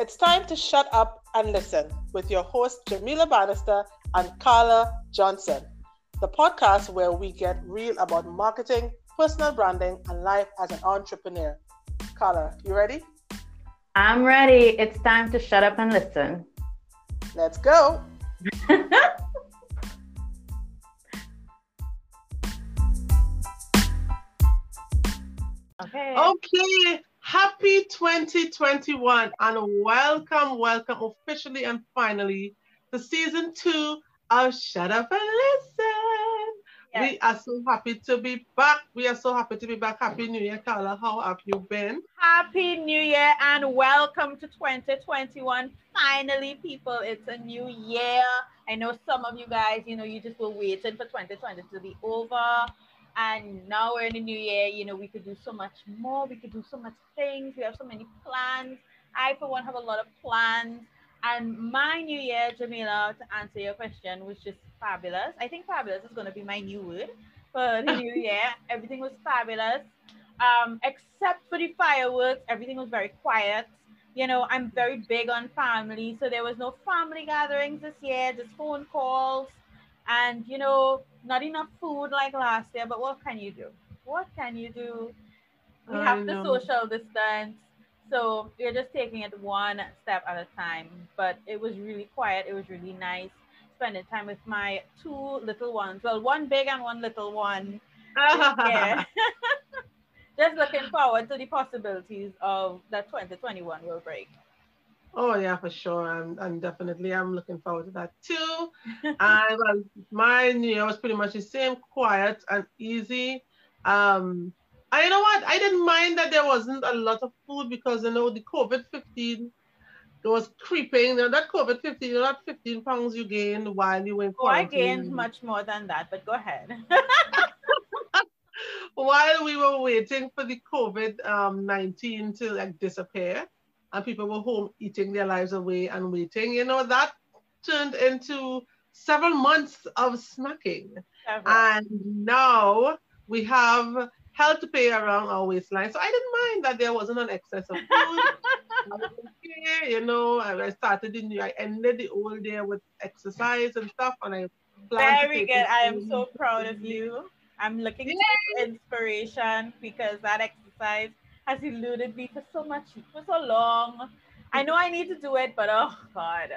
It's time to shut up and listen with your host, Jamila Bannister and Carla Johnson, the podcast where we get real about marketing, personal branding, and life as an entrepreneur. Carla, you ready? I'm ready. It's time to shut up and listen. Let's go. okay. Okay. Happy 2021 and welcome, welcome officially and finally to season two of Shut Up and Listen. Yes. We are so happy to be back. We are so happy to be back. Happy New Year, Carla. How have you been? Happy New Year and welcome to 2021. Finally, people, it's a new year. I know some of you guys, you know, you just were waiting for 2020 to be over. And now we're in the new year, you know, we could do so much more. We could do so much things. We have so many plans. I, for one, have a lot of plans. And my new year, Jamila, to answer your question, was just fabulous. I think fabulous is going to be my new word for the new year. Everything was fabulous. Um, except for the fireworks, everything was very quiet. You know, I'm very big on family, so there was no family gatherings this year, just phone calls and you know not enough food like last year but what can you do? What can you do? We I have to social distance so we're just taking it one step at a time. But it was really quiet it was really nice spending time with my two little ones. Well one big and one little one. Yeah. Just looking forward to the possibilities of that 2021 will break Oh yeah, for sure. I'm, I'm definitely I'm looking forward to that too. and well, my new year was pretty much the same, quiet and easy. Um, and you know what? I didn't mind that there wasn't a lot of food because you know the COVID 15 it was creeping. Know, that COVID 15, you know, that 15 pounds you gained while you were in oh i gained much more than that but go ahead while we were waiting for the COVID um, 19 to like disappear and people were home eating their lives away and waiting, you know, that turned into several months of snacking. And now we have hell to pay around our waistline. So I didn't mind that there wasn't an excess of food. Okay, you know, I I started the new, I ended the old day with exercise and stuff, and I Very good. I am so proud of you. I'm looking for inspiration because that exercise has eluded me for so much, for so long. I know I need to do it, but oh God.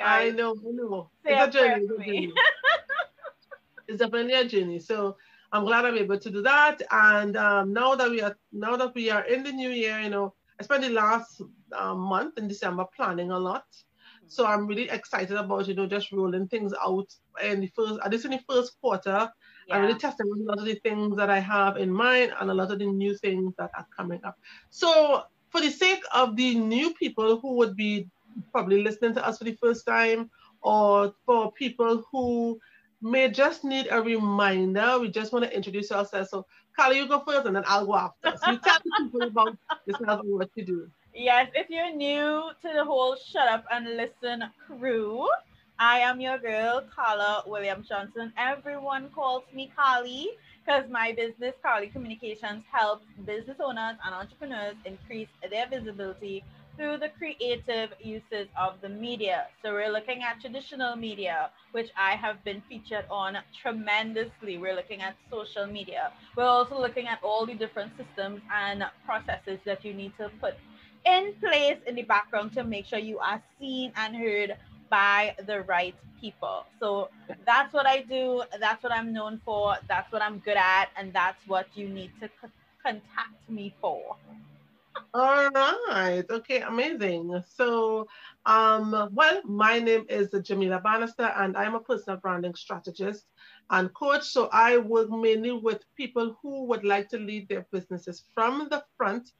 I know, I know. It's a journey. It's a journey. it's definitely a journey. So I'm glad I'm able to do that. And um, now that we are now that we are in the new year, you know, I spent the last um, month in December planning a lot. So I'm really excited about you know just rolling things out in the first at least in the first quarter. I'm really testing a lot of the things that I have in mind and a lot of the new things that are coming up. So for the sake of the new people who would be probably listening to us for the first time, or for people who may just need a reminder, we just want to introduce ourselves. So Carla, you go first and then I'll go after. So you tell the people about yourself and what you do. Yes, if you're new to the whole shut up and listen crew, I am your girl, Carla William Johnson. Everyone calls me Carly because my business, Carly Communications, helps business owners and entrepreneurs increase their visibility through the creative uses of the media. So we're looking at traditional media, which I have been featured on tremendously. We're looking at social media. We're also looking at all the different systems and processes that you need to put in place in the background to make sure you are seen and heard by the right people. So that's what I do. That's what I'm known for. That's what I'm good at. And that's what you need to c- contact me for. All right. Okay, amazing. So, um, well, my name is Jamila Bannister, and I'm a personal branding strategist and coach. So I work mainly with people who would like to lead their businesses from the front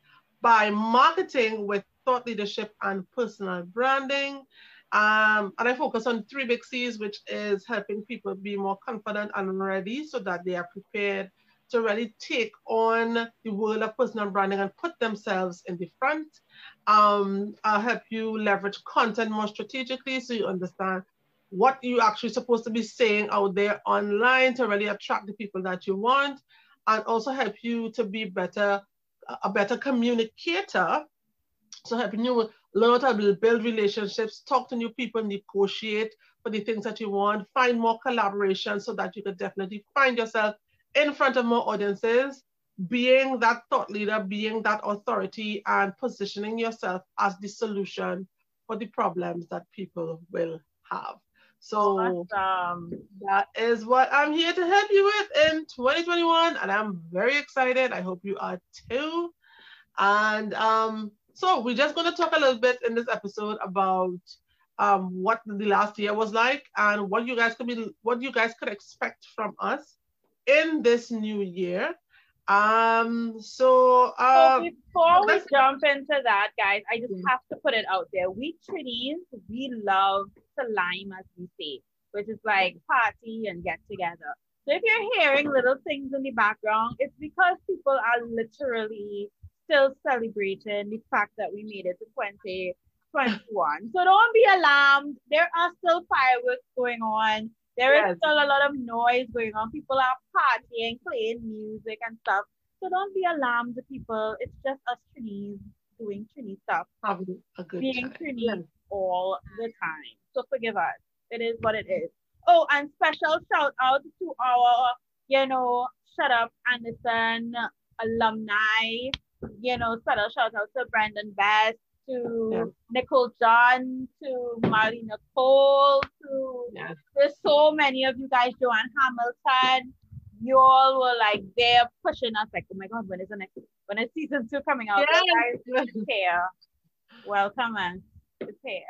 by marketing with thought leadership and personal branding. Um, and I focus on three big C's, which is helping people be more confident and ready so that they are prepared to really take on the world of personal branding and put themselves in the front. Um, I'll help you leverage content more strategically so you understand what you're actually supposed to be saying out there online to really attract the people that you want, and also help you to be better, a better communicator So helping you learn how to build relationships, talk to new people, negotiate for the things that you want, find more collaboration so that you could definitely find yourself in front of more audiences, being that thought leader, being that authority, and positioning yourself as the solution for the problems that people will have. So awesome. that is what I'm here to help you with in 2021, and I'm very excited. I hope you are too. And um, so we're just going to talk a little bit in this episode about um, what the last year was like and what you guys could be, what you guys could expect from us in this new year. Um, so, uh, so before we jump into that, guys, I just have to put it out there. We Trinis, we love to lime, as we say, which is like party and get together. So if you're hearing little things in the background, it's because people are literally still celebrating the fact that we made it to 2021. so don't be alarmed. There are still fireworks going on. There yes. is still a lot of noise going on. People are partying, playing music and stuff. So don't be alarmed, people. It's just us Trinis doing Trini stuff. Having a good Being Trini all the time. So forgive us. It is what it is. Oh, and special shout out to our, you know, Shut Up and Listen alumni. You know, special shout out to Brandon Best, to yeah. Nicole John, to Marlena Cole, to yeah. there's so many of you guys, Joanne Hamilton. You all were like there pushing us, like, oh my god, when is the next when is season two coming out? Yes. Guys. Welcome and prepare.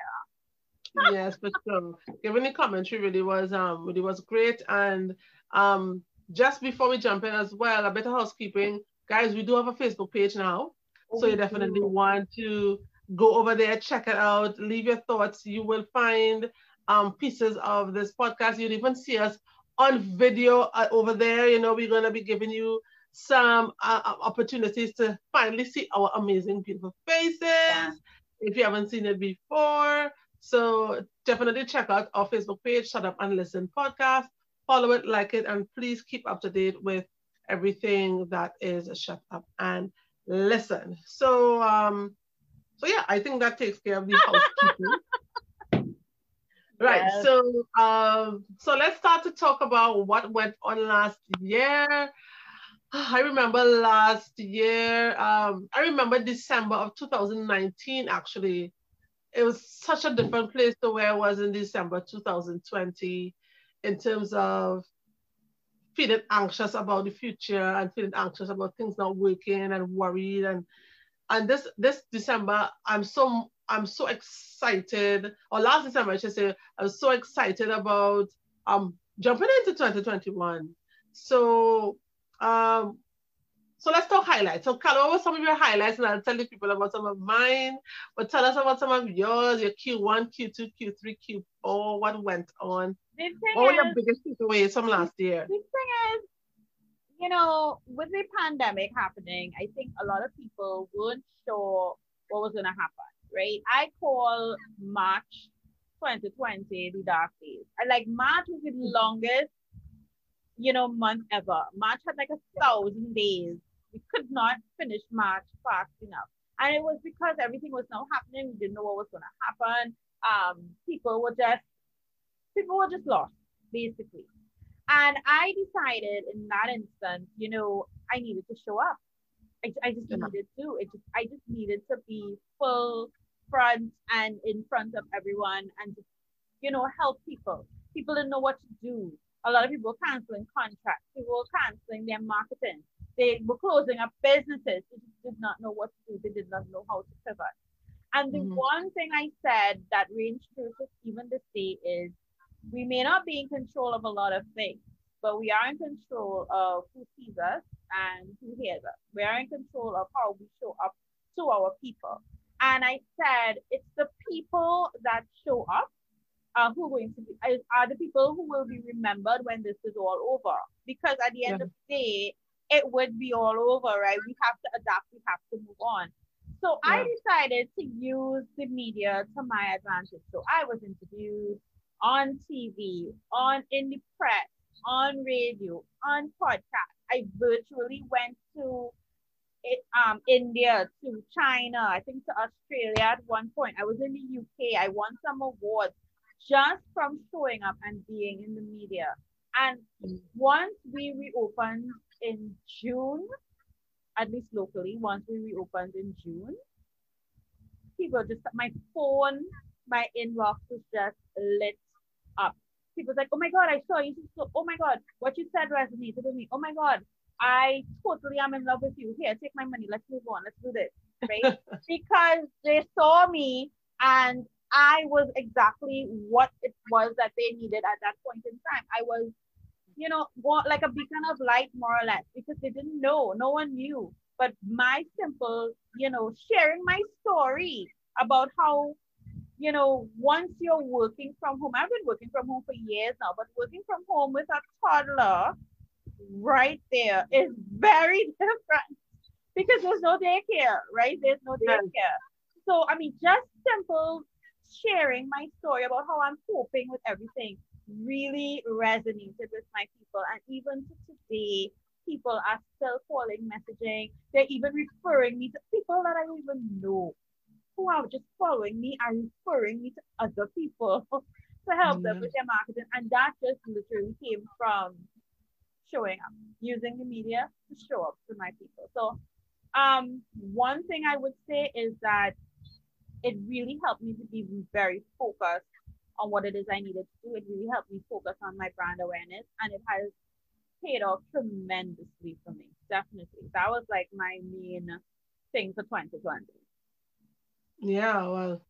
yes, for sure. Giving the commentary really was um really was great. And um just before we jump in as well, a bit of housekeeping. Guys, we do have a Facebook page now. Oh, so you definitely do. want to go over there, check it out, leave your thoughts. You will find um, pieces of this podcast. You'll even see us on video uh, over there. You know, we're going to be giving you some uh, uh, opportunities to finally see our amazing, beautiful faces yeah. if you haven't seen it before. So definitely check out our Facebook page, Shut Up and Listen podcast. Follow it, like it, and please keep up to date with everything that is a Shut Up and Listen. So um, so yeah, I think that takes care of the housekeeping. right. Yes. So um, so let's start to talk about what went on last year. I remember last year, um, I remember December of 2019 actually. It was such a different place to where I was in December 2020 in terms of feeling anxious about the future and feeling anxious about things not working and worried and and this this December, I'm so I'm so excited. Or last December, I should say, I was so excited about um jumping into 2021. So um so let's talk highlights. So Carla, what were some of your highlights? And I'll tell the people about some of mine. But tell us about some of yours, your Q1, Q2, Q3, Q4, what went on. What were your biggest takeaways from last year? The thing is, you know, with the pandemic happening, I think a lot of people weren't sure what was going to happen, right? I call March 2020 the dark days. I like March was the longest, you know, month ever. March had like a thousand days. We could not finish March fast enough. And it was because everything was now happening. We didn't know what was going to happen. Um, people were just, people were just lost, basically. And I decided in that instance, you know, I needed to show up. I, I just yeah. needed to. It just I just needed to be full front and in front of everyone and just, you know, help people. People didn't know what to do. A lot of people were canceling contracts, people were canceling their marketing. They were closing up businesses. They just did not know what to do. They did not know how to pivot. And the mm-hmm. one thing I said that rings true to even this day is we may not be in control of a lot of things, but we are in control of who sees us and who hears us. We are in control of how we show up to our people. And I said, it's the people that show up uh, who are going to be are the people who will be remembered when this is all over. Because at the end yeah. of the day, it would be all over, right? We have to adapt, we have to move on. So yeah. I decided to use the media to my advantage. So I was interviewed on TV, on in the press, on radio, on podcast. I virtually went to it, um, India to China, I think to Australia at one point. I was in the UK. I won some awards just from showing up and being in the media. And once we reopened in June, at least locally, once we reopened in June, people just my phone, my inbox was just lit up. People like, oh my god, I saw you. So, oh my god, what you said resonated with me. Oh my god, I totally am in love with you. Here, take my money. Let's move on. Let's do this. Right? because they saw me and I was exactly what it was that they needed at that point in time. I was, you know, more like a beacon of light, more or less, because they didn't know. No one knew. But my simple, you know, sharing my story about how, you know, once you're working from home, I've been working from home for years now, but working from home with a toddler right there is very different because there's no daycare, right? There's no daycare. So, I mean, just simple sharing my story about how I'm coping with everything really resonated with my people. And even to today, people are still calling, messaging. They're even referring me to people that I don't even know who are just following me and referring me to other people to help them with their marketing. And that just literally came from showing up, using the media to show up to my people. So um, one thing I would say is that it really helped me to be very focused on what it is I needed to do. It really helped me focus on my brand awareness and it has paid off tremendously for me. Definitely. That was like my main thing for 2020. Yeah, well,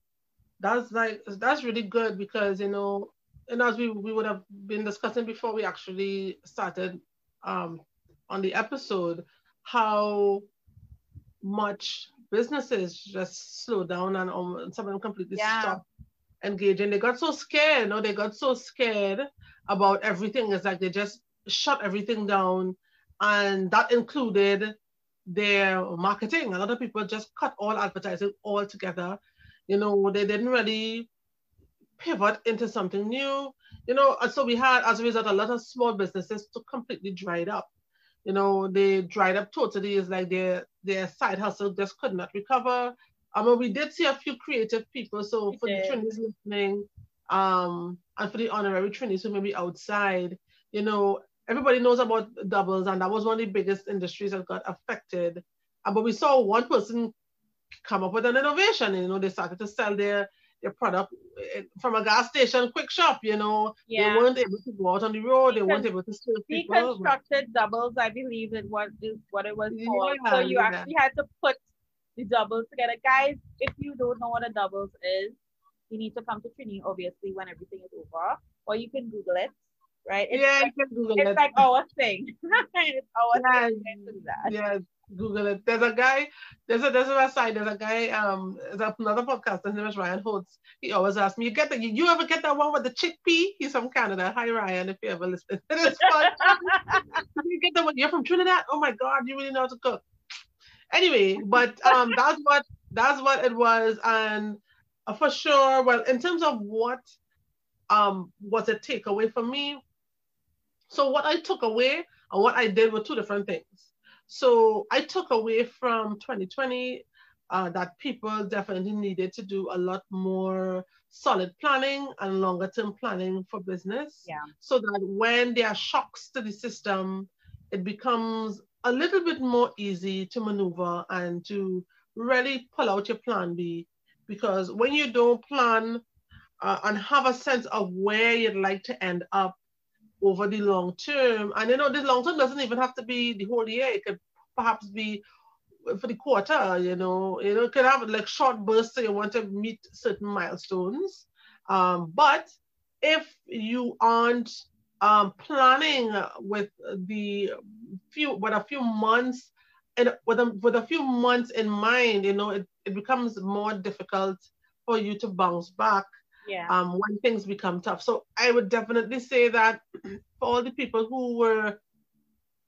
that's like that's really good because you know, and as we, we would have been discussing before we actually started um on the episode, how much businesses just slowed down and um, some of them completely yeah. stopped engaging. They got so scared, you know, they got so scared about everything. It's like they just shut everything down. And that included their marketing. A lot of people just cut all advertising altogether. You know, they didn't really pivot into something new. You know, so we had, as a result, a lot of small businesses to completely dried up you know, they dried up totally. It's like their their side hustle just could not recover. I mean, we did see a few creative people. So for the Trinis listening, um, and for the honorary Trinis who may be outside, you know, everybody knows about doubles, and that was one of the biggest industries that got affected. Uh, but we saw one person come up with an innovation. You know, they started to sell their their product eh, from a gas station, quick shop, you know. Yeah. They weren't able to go out on the road, they weren't able to serve people. Deconstructed doubles, I believe it was is what it was called. Yeah, so you yeah. actually had to put the doubles together. Guys, if you don't know what a doubles is, you need to come to training, obviously, when everything is over. Or you can Google it. Right? It's yeah, like, you can Google it's it. It's like our thing. it's our yeah, thing. Yeah, Google it. There's a guy, there's a there's a website, there's a guy, um, there's another podcast, his name is Ryan Holtz. He always asks me, you get the you, you ever get that one with the chickpea? He's from Canada. Hi Ryan, if you ever listen. It is fun. you get the one, you're from Trinidad? Oh my god, you really know how to cook. Anyway, but um that's what that's what it was. And for sure, well, in terms of what um was a takeaway for me. So what I took away and what I did were two different things. So I took away from 2020 uh, that people definitely needed to do a lot more solid planning and longer term planning for business. Yeah. So that when there are shocks to the system, it becomes a little bit more easy to maneuver and to really pull out your plan B. Because when you don't plan uh, and have a sense of where you'd like to end up, over the long term. And you know, the long term doesn't even have to be the whole year. It could perhaps be for the quarter, you know, you know, it could have like short bursts so you want to meet certain milestones. Um, but if you aren't um, planning with the few with a few months and with a, with a few months in mind, you know, it, it becomes more difficult for you to bounce back yeah. um, when things become tough. So I would definitely say that for all the people who were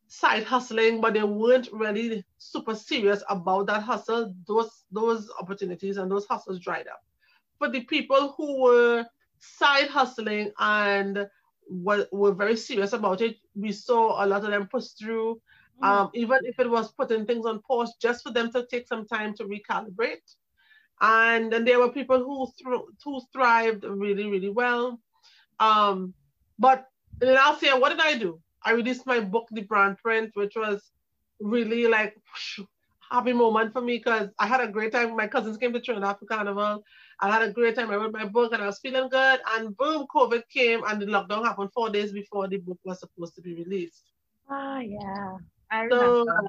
side hustling, but they weren't really super serious about that hustle, those those opportunities and those hustles dried up. For the people who were side hustling and were, were very serious about it, we saw a lot of them push through Mm-hmm. Um, even if it was putting things on pause just for them to take some time to recalibrate. And then there were people who who thrived really, really well. Um, but then I'll say, what did I do? I released my book, The Brand Print, which was really like happy moment for me because I had a great time. My cousins came to Trinidad for Carnival. I had a great time. I wrote my book and I was feeling good. And boom, COVID came and the lockdown happened four days before the book was supposed to be released. Ah, oh, yeah. I remember. So,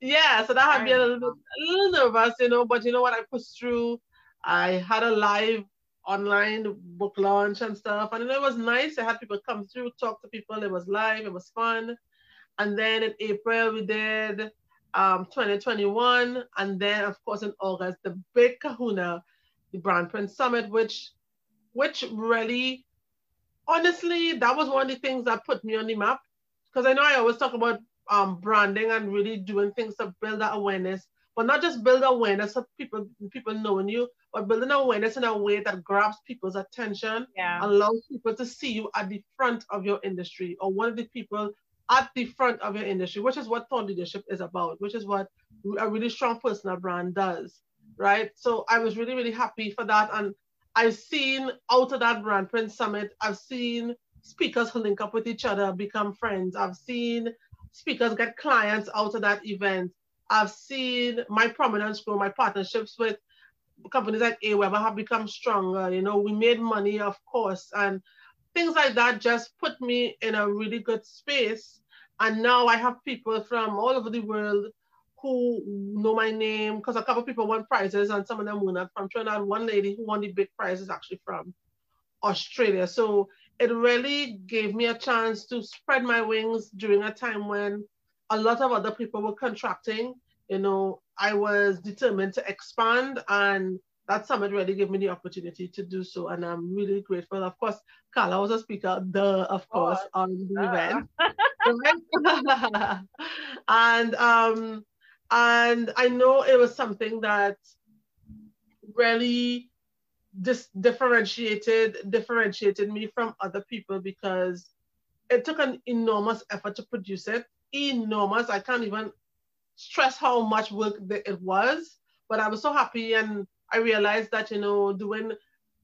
yeah, so that had been a little bit, a little nervous, you know, but you know what? I pushed through. I had a live online book launch and stuff, and it was nice. I had people come through, talk to people. It was live, it was fun. And then in April, we did um, 2021. And then, of course, in August, the big kahuna, the Brand Print Summit, which, which really, honestly, that was one of the things that put me on the map. Because I know I always talk about um, branding and really doing things to build that awareness, but not just build awareness of people people knowing you, but building awareness in a way that grabs people's attention, yeah. allows people to see you at the front of your industry or one of the people at the front of your industry, which is what thought leadership is about, which is what a really strong personal brand does, right? So I was really, really happy for that. And I've seen out of that brand print summit, I've seen speakers who link up with each other, become friends. I've seen speakers get clients out of that event. I've seen my prominence grow, my partnerships with companies like AWeber have become stronger. You know, we made money, of course, and things like that just put me in a really good space. And now I have people from all over the world who know my name because a couple of people won prizes and some of them were not from Trinidad. One lady who won the big prize is actually from Australia. So it really gave me a chance to spread my wings during a time when a lot of other people were contracting. You know, I was determined to expand and that summit really gave me the opportunity to do so, and I'm really grateful. Of course, Carla was a speaker, the of course, oh, on the event, and um, and I know it was something that really dis- differentiated differentiated me from other people because it took an enormous effort to produce it. Enormous. I can't even stress how much work it was, but I was so happy and I realized that you know doing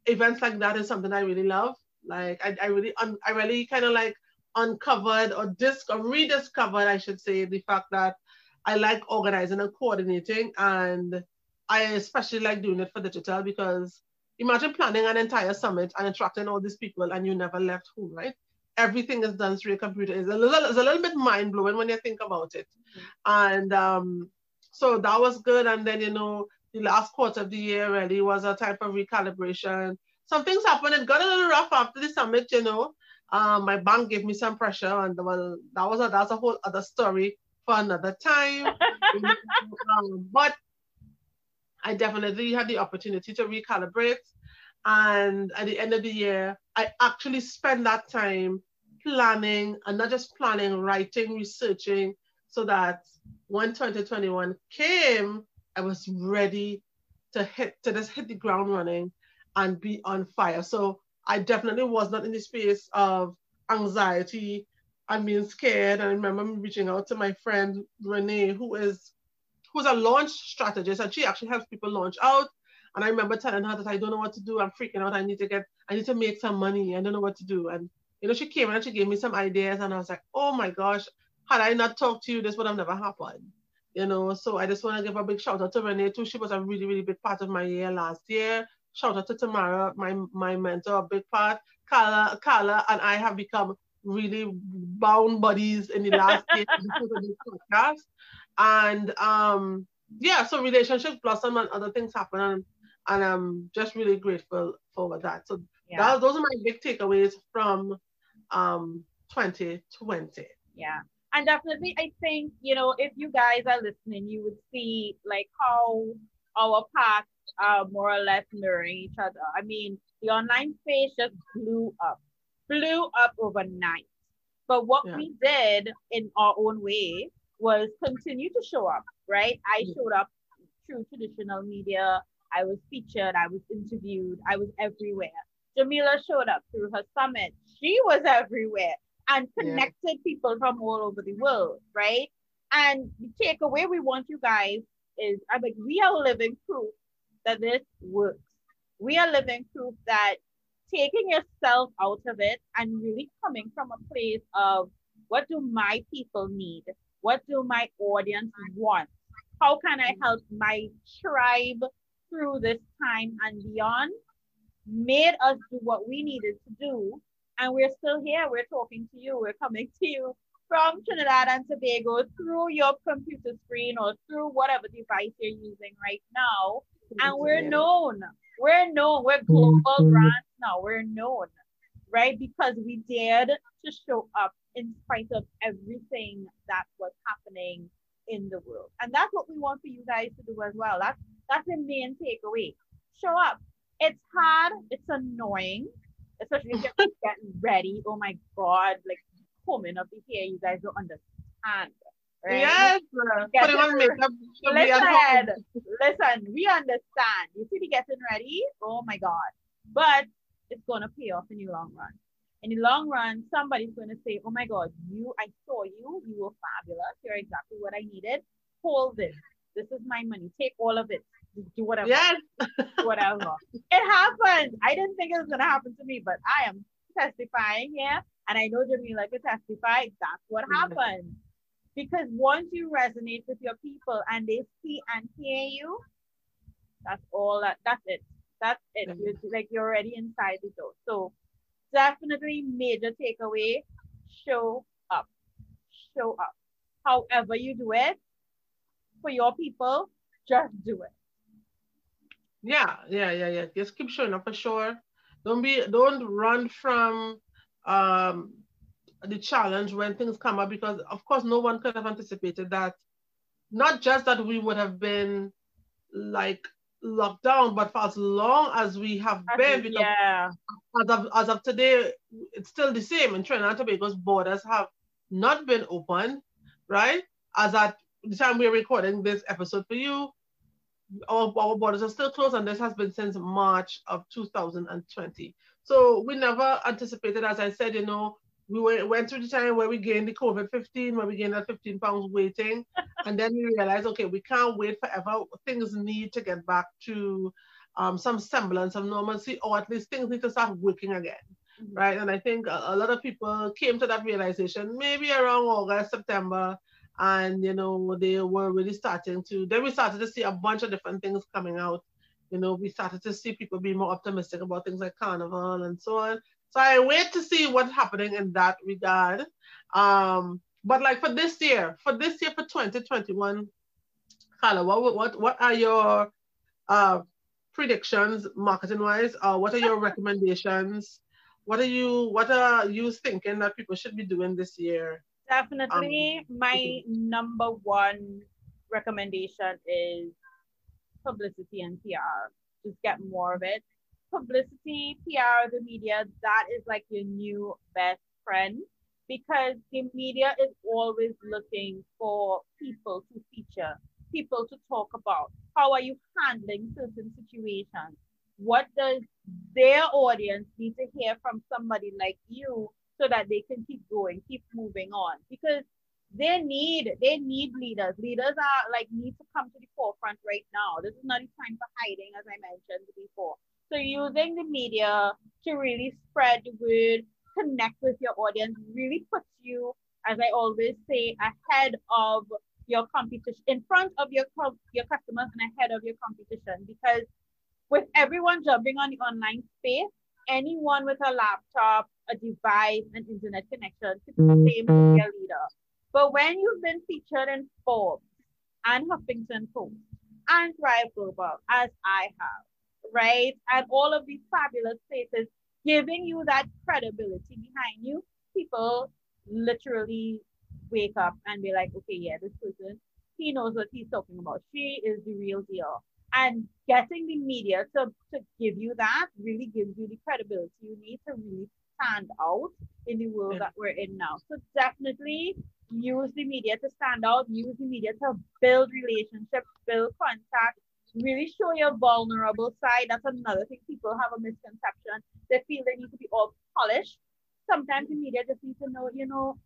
events like that is something I really love. Like I, I really un, I really kind of like uncovered or disc or rediscovered, I should say, the fact that I like organizing and coordinating, and I especially like doing it for digital because imagine planning an entire summit and attracting all these people and you never left home, right? Everything is done through a computer. It's a little, it's a little bit mind blowing when you think about it. Mm-hmm. And um, so that was good. And then, you know, the last quarter of the year really was a time for recalibration. Some things happened. It got a little rough after the summit, you know. Um, my bank gave me some pressure, and well, that was a that's a whole other story for another time. um, but I definitely had the opportunity to recalibrate. And at the end of the year, I actually spent that time planning and not just planning, writing, researching, so that when 2021 came, I was ready to hit to just hit the ground running and be on fire. So I definitely was not in the space of anxiety and being scared. And I remember reaching out to my friend Renee, who is who's a launch strategist, and she actually helps people launch out. And I remember telling her that I don't know what to do. I'm freaking out. I need to get, I need to make some money. I don't know what to do. And you know, she came and she gave me some ideas, and I was like, oh my gosh, had I not talked to you, this would have never happened you know. So I just want to give a big shout out to Renee too. She was a really, really big part of my year last year. Shout out to Tamara, my my mentor, a big part. Carla, Carla and I have become really bound buddies in the last year because of this podcast. And um yeah, so relationships blossom and other things happen and, and I'm just really grateful for that. So yeah. that, those are my big takeaways from um 2020. Yeah and definitely i think you know if you guys are listening you would see like how our paths are more or less mirroring each other i mean the online space just blew up blew up overnight but what yeah. we did in our own way was continue to show up right i showed up through traditional media i was featured i was interviewed i was everywhere jamila showed up through her summit she was everywhere and connected yeah. people from all over the world, right? And the takeaway we want you guys is I mean, we are living proof that this works. We are living proof that taking yourself out of it and really coming from a place of what do my people need? What do my audience want? How can I help my tribe through this time and beyond? Made us do what we needed to do. And we're still here. We're talking to you. We're coming to you from Trinidad and Tobago through your computer screen or through whatever device you're using right now. And we're known. We're known. We're global mm-hmm. brands now. We're known, right? Because we dared to show up in spite of everything that was happening in the world. And that's what we want for you guys to do as well. That's that's the main takeaway. Show up. It's hard, it's annoying, especially if you're getting ready. Oh my god, like coming up here, you guys don't understand. Right? Yes, putting on makeup. Listen, listen, we understand. You see me getting ready? Oh my God. But it's gonna pay off in the long run. In the long run, somebody's gonna say, Oh my God, you, I saw you, you were fabulous. You're exactly what I needed. Hold this. This is my money. Take all of it. Just do whatever. Yes. whatever. It happened. I didn't think it was gonna happen to me, but I am testifying here and I know Jamila could testify, that's what happened. Because once you resonate with your people and they see and hear you, that's all that that's it. That's it. Mm-hmm. You're, like you're already inside the door. So definitely major takeaway, show up. Show up. However you do it for your people, just do it. Yeah, yeah, yeah, yeah. Just keep showing up for sure. Don't be don't run from um, the challenge when things come up because of course no one could have anticipated that not just that we would have been like locked down but for as long as we have been because yeah. as of, as of today it's still the same in Trinidad and Tobago's borders have not been open right as at the time we're recording this episode for you our, our borders are still closed and this has been since March of 2020 so we never anticipated, as I said, you know, we went, went through the time where we gained the COVID 15, where we gained that 15 pounds waiting. and then we realized, okay, we can't wait forever. Things need to get back to um, some semblance of normalcy, or at least things need to start working again. Mm-hmm. Right. And I think a, a lot of people came to that realization maybe around August, September, and you know they were really starting to then we started to see a bunch of different things coming out you know, we started to see people be more optimistic about things like carnival and so on. So I wait to see what's happening in that regard. Um, but like for this year, for this year for 2021, Carla, what what what are your uh, predictions marketing wise? Uh, what are your recommendations? What are you what are you thinking that people should be doing this year? Definitely, um, my number one recommendation is publicity and PR. Just get more of it. Publicity, PR, the media, that is like your new best friend because the media is always looking for people to feature, people to talk about. How are you handling certain situations? What does their audience need to hear from somebody like you so that they can keep going, keep moving on? Because they need they need leaders. Leaders are like need to come to the forefront right now. This is not a time for hiding, as I mentioned before. So using the media to really spread the word, connect with your audience, really puts you, as I always say, ahead of your competition, in front of your your customers and ahead of your competition. Because with everyone jumping on the online space, anyone with a laptop, a device, an internet connection could be mm. a leader. But when you've been featured in Forbes and Huffington Post and Thrive Global, as I have, right, and all of these fabulous places giving you that credibility behind you, people literally wake up and be like, okay, yeah, this person, he knows what he's talking about. She is the real deal. And getting the media to, to give you that really gives you the credibility you need to really stand out in the world that we're in now. So definitely use the media to stand out, use the media to build relationships, build contact, really show your vulnerable side. That's another thing people have a misconception. They feel they need to be all polished. Sometimes the media just need to know, you know,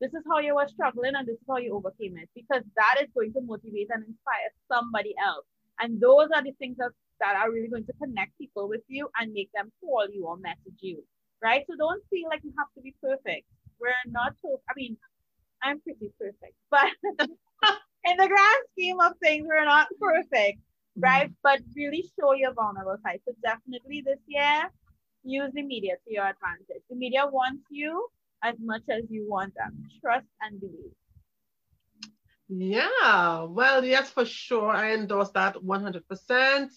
this is how you were struggling and this is how you overcame it because that is going to motivate and inspire somebody else. And those are the things that, that are really going to connect people with you and make them call you or message you, right? So don't feel like you have to be perfect. We're not so, I mean, I'm pretty perfect, but in the grand scheme of things, we're not perfect, right? Mm-hmm. But really show your vulnerable side. So definitely this year, use the media to your advantage. The media wants you as much as you want them. Trust and believe. Yeah, well, yes, for sure. I endorse that 100%.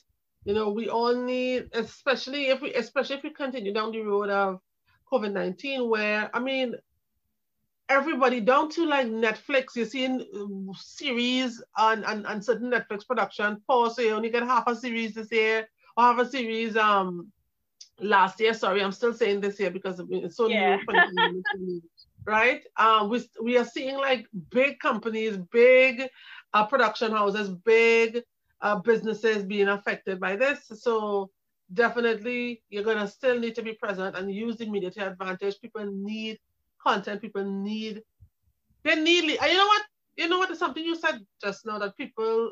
You know, we all need, especially if we, especially if we continue down the road of COVID-19, where, I mean, everybody down to like Netflix, you're seeing uh, series and, and, and certain Netflix production pause, so you only get half a series this year, or half a series um last year. Sorry, I'm still saying this year because it's so yeah. new. right? Um, we, we are seeing like big companies, big uh, production houses, big uh, businesses being affected by this. So definitely you're gonna still need to be present and use the media to advantage. People need content, people need, they need, and you know what? You know what is something you said just now that people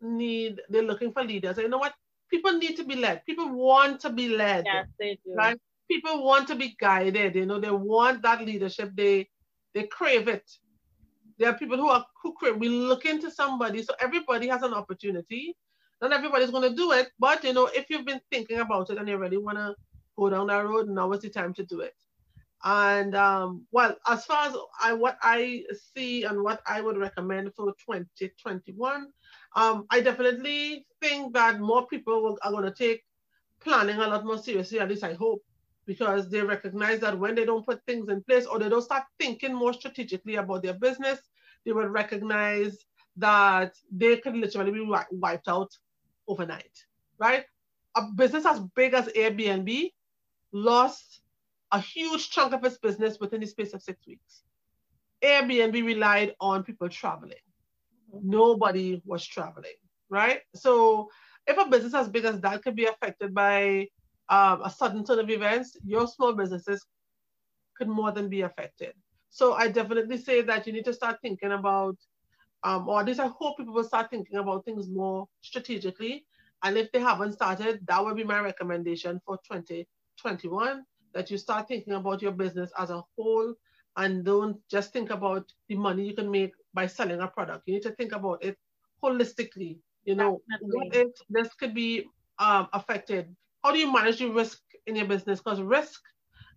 need, they're looking for leaders. And you know what? people need to be led. People want to be led. Yes, they do. Right? People want to be guided. You know, they want that leadership. They they crave it. There are people who are who crave. We look into somebody. So everybody has an opportunity. Not everybody's going to do it, but you know, if you've been thinking about it and you really want to go down that road, now is the time to do it. And um, well, as far as I what I see and what I would recommend for 2021, um, I definitely think that more people will, are going to take planning a lot more seriously, at least I hope, because they recognize that when they don't put things in place or they don't start thinking more strategically about their business, they will recognize that they could literally be wiped out overnight, right? A business as big as Airbnb lost a huge chunk of its business within the space of six weeks. Airbnb relied on people traveling nobody was traveling, right? So if a business as big as that could be affected by um, a sudden turn of events, your small businesses could more than be affected. So I definitely say that you need to start thinking about, um, or at least I hope people will start thinking about things more strategically. And if they haven't started, that would be my recommendation for 2021, that you start thinking about your business as a whole and don't just think about the money you can make by selling a product. You need to think about it holistically. You know, what if this could be um, affected? How do you manage the risk in your business? Because risk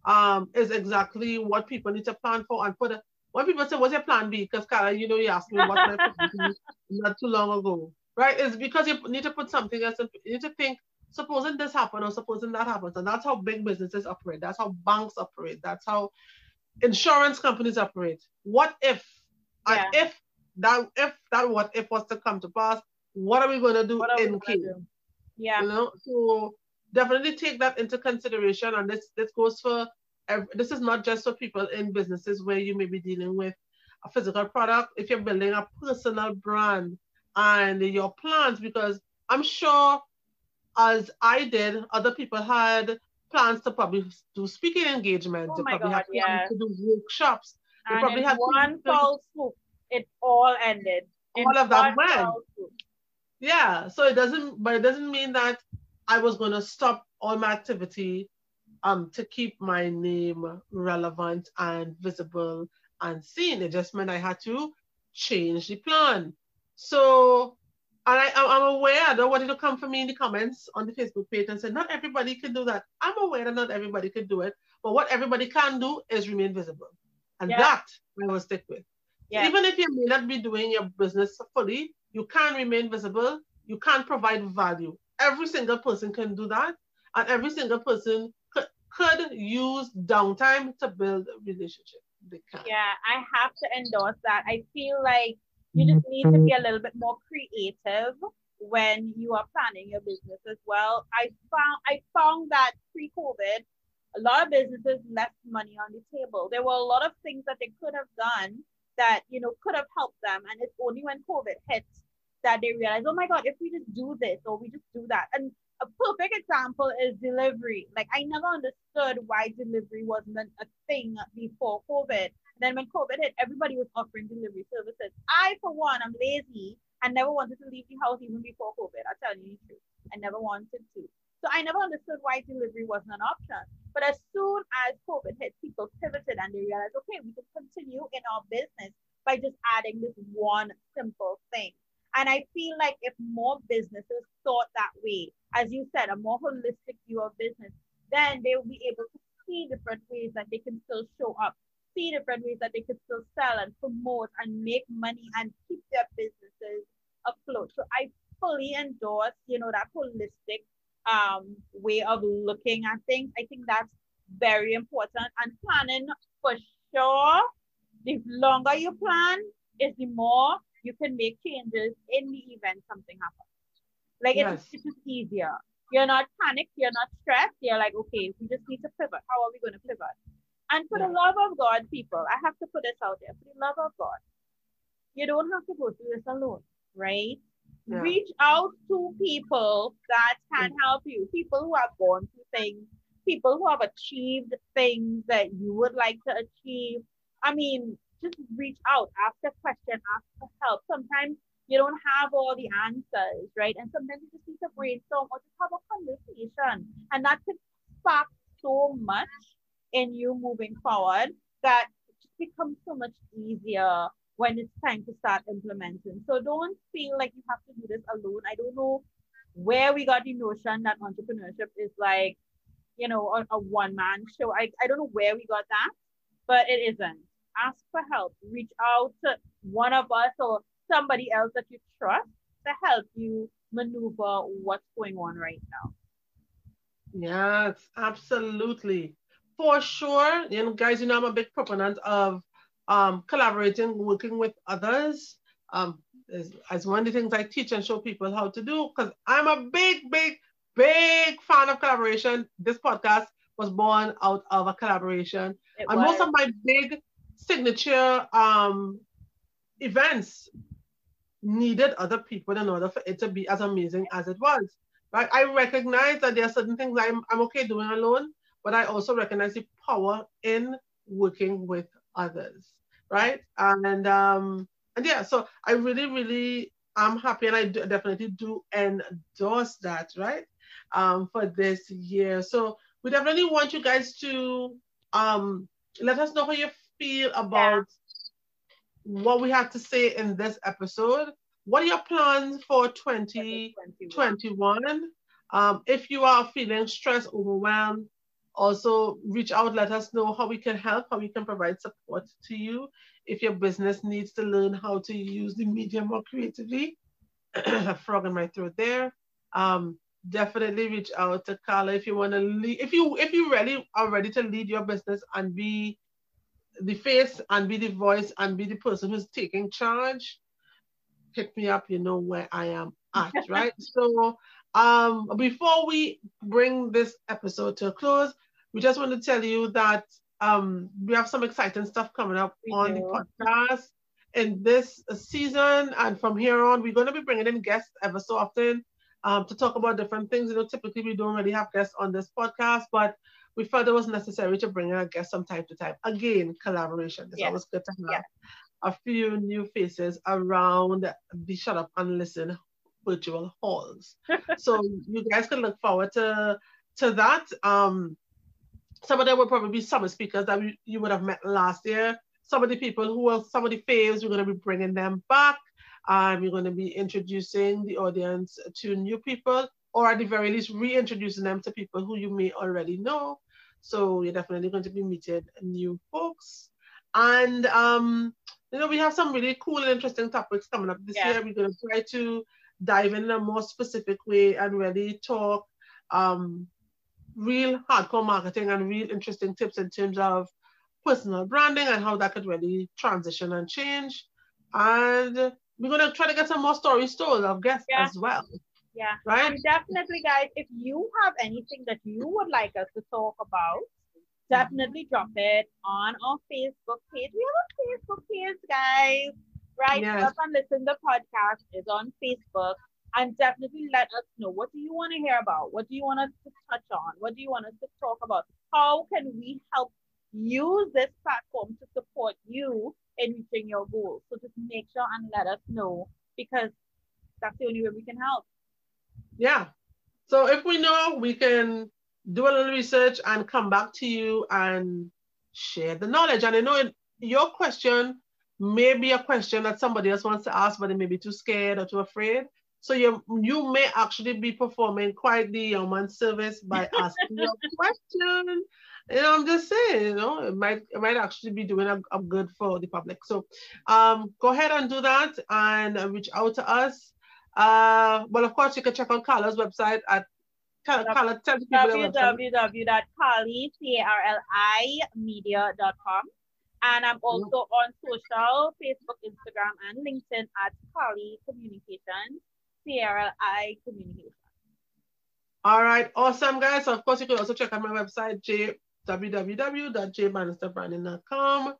um, is exactly what people need to plan for and put. A, when people say, "What's your plan B?" Because Carla, you know, you asked me what my plan not too long ago, right? It's because you need to put something else. You need to think. Supposing this happen or supposing that happens, and that's how big businesses operate. That's how banks operate. That's how insurance companies operate. What if yeah. and if that if that what if was to come to pass, what are we going to do in case? Yeah. You know, so definitely take that into consideration. And this this goes for this is not just for people in businesses where you may be dealing with a physical product. If you're building a personal brand and your plans, because I'm sure as I did, other people had plans to probably do speaking engagements. Oh my probably God, yeah. to do workshops. They and probably had one false swoop, it all ended. All of that went. Yeah. So it doesn't, but it doesn't mean that I was going to stop all my activity um, to keep my name relevant and visible and seen. It just meant I had to change the plan. So and I, I'm aware, I don't want you to come for me in the comments on the Facebook page and say, not everybody can do that. I'm aware that not everybody can do it, but what everybody can do is remain visible. And yeah. that I will stick with. Yeah. Even if you may not be doing your business fully, you can remain visible. You can provide value. Every single person can do that. And every single person could, could use downtime to build a relationship. They can. Yeah, I have to endorse that. I feel like you just need to be a mm-hmm. little bit more creative when you are planning your business as well. I found I found that pre-COVID, a lot of businesses left money on the table. There were a lot of things that they could have done that you know could have helped them, and it's only when COVID hit that they realized, oh my god, if we just do this or we just do that. And a perfect example is delivery. Like I never understood why delivery wasn't a thing before COVID then when COVID hit, everybody was offering delivery services. I, for one, I'm lazy and never wanted to leave the house even before COVID. I tell you the truth. I never wanted to. So I never understood why delivery wasn't an option. But as soon as COVID hit, people pivoted and they realized, okay, we can continue in our business by just adding this one simple thing. And I feel like if more businesses thought that way, as you said, a more holistic view of business, then they will be able to see different ways that they can still show up see different ways that they could still sell and promote and make money and keep their businesses afloat. So I fully endorse, you know, that holistic um, way of looking at things. I think that's very important. And planning for sure, the longer you plan, is the more you can make changes in the event something happens. Like yes. it's, it's just easier. You're not panicked, you're not stressed. You're like, okay, we just need to pivot. How are we going to pivot? And for yeah. the love of God, people, I have to put this out there. For the love of God, you don't have to go through this alone, right? Yeah. Reach out to people that can help you, people who have gone through things, people who have achieved things that you would like to achieve. I mean, just reach out, ask a question, ask for help. Sometimes you don't have all the answers, right? And sometimes you just need to brainstorm or just have a conversation. And that can spark so much in you moving forward that becomes so much easier when it's time to start implementing. So don't feel like you have to do this alone. I don't know where we got the notion that entrepreneurship is like, you know, a, a one man show. I, I don't know where we got that, but it isn't. Ask for help. Reach out to one of us or somebody else that you trust to help you maneuver what's going on right now. Yes, absolutely for sure, you know, guys, you know, I'm a big proponent of um, collaborating, working with others. Um, as, as one of the things I teach and show people how to do, because I'm a big, big, big fan of collaboration. This podcast was born out of a collaboration. It and was. most of my big signature um, events needed other people in order for it to be as amazing as it was. Right? I recognize that there are certain things I'm, I'm okay doing alone, but I also recognize the power in working with others, right? And um, and yeah, so I really, really am happy, and I do, definitely do endorse that, right? Um, for this year. So we definitely want you guys to um let us know how you feel about yeah. what we have to say in this episode. What are your plans for 2021? 2021? Um, if you are feeling stressed, overwhelmed, also reach out, let us know how we can help, how we can provide support to you. If your business needs to learn how to use the medium more creatively, a frog in my throat there. Um, definitely reach out to Carla if you want to lead, if you if you really are ready to lead your business and be the face and be the voice and be the person who's taking charge, hit me up, you know where I am at, right? so um before we bring this episode to a close, we just want to tell you that um, we have some exciting stuff coming up we on do. the podcast in this season. And from here on, we're going to be bringing in guests ever so often um, to talk about different things. You know, typically we don't really have guests on this podcast, but we felt it was necessary to bring in a guest from time to time. Again, collaboration. It's always good to have yeah. a few new faces around the Shut Up and Listen virtual halls. so you guys can look forward to to that. Um, some of them will probably be summer speakers that we, you would have met last year. Some of the people who are some of the faves, we're going to be bringing them back. Um, we're going to be introducing the audience to new people, or at the very least, reintroducing them to people who you may already know. So you're definitely going to be meeting new folks. And um, you know, we have some really cool and interesting topics coming up this yeah. year. We're going to try to dive in, in a more specific way and really talk um, real hardcore marketing and real interesting tips in terms of personal branding and how that could really transition and change. And we're gonna try to get some more stories told of guests yeah. as well. Yeah. Right. And definitely, guys, if you have anything that you would like us to talk about, definitely drop it on our Facebook page. We have a Facebook page, guys. Right? Yes. Up and listen. The podcast is on Facebook and definitely let us know what do you want to hear about what do you want us to touch on what do you want us to talk about how can we help use this platform to support you in reaching your goals. So just make sure and let us know because that's the only way we can help. Yeah. So if we know, we can do a little research and come back to you and share the knowledge. And I know your question may be a question that somebody else wants to ask, but they may be too scared or too afraid. So you you may actually be performing quite the human service by asking your question. You know, I'm just saying, you know, it might it might actually be doing a, a good for the public. So um, go ahead and do that and reach out to us. Uh, well, of course, you can check out Carla's website at Carla, www.carli.media.com. And I'm also on social, Facebook, Instagram, and LinkedIn at Carli Communications, CRLI Communications. All right, awesome, guys. So of course, you can also check out my website, j, www.jbannisterbranding.com.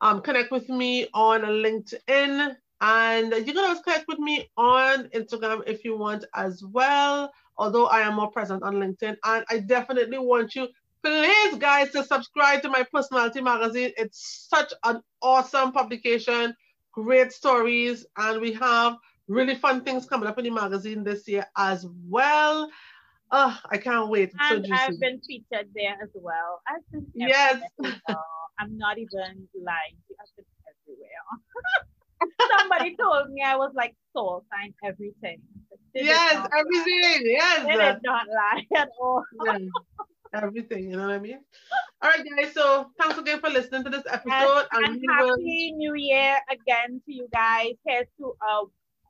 Um, connect with me on LinkedIn, and you can also connect with me on Instagram if you want as well. Although I am more present on LinkedIn, and I definitely want you please guys to subscribe to my personality magazine it's such an awesome publication great stories and we have really fun things coming up in the magazine this year as well. Oh i can't wait. And so i've been featured there as well. I've been yes. i'm not even lying. I've been everywhere. Somebody told me i was like soul sign everything. Yes everything. yes. They did not lie at all? Yeah. Everything. You know what I mean? All right, guys. So thanks again for listening to this episode. And, and happy will... New Year again to you guys. Here's to a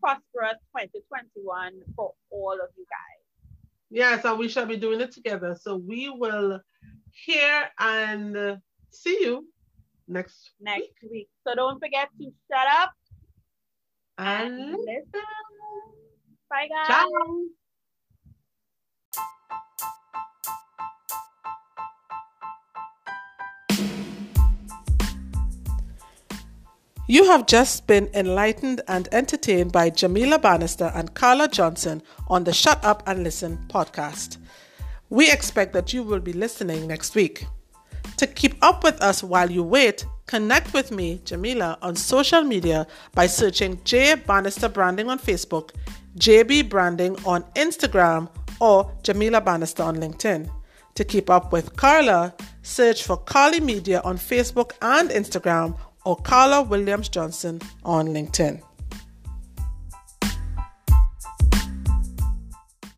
prosperous 2021 for all of you guys. Yes, and we shall be doing it together. So we will hear and see you next next week. week. So don't forget to shut up and, and listen. Bye, guys. Ciao. You have just been enlightened and entertained by Jamila Bannister and Carla Johnson on the Shut Up and Listen podcast. We expect that you will be listening next week. To keep up with us while you wait, connect with me, Jamila, on social media by searching J Bannister Branding on Facebook, JB Branding on Instagram, or Jamila Bannister on LinkedIn. To keep up with Carla, search for Carli Media on Facebook and Instagram or Carla Williams Johnson on LinkedIn.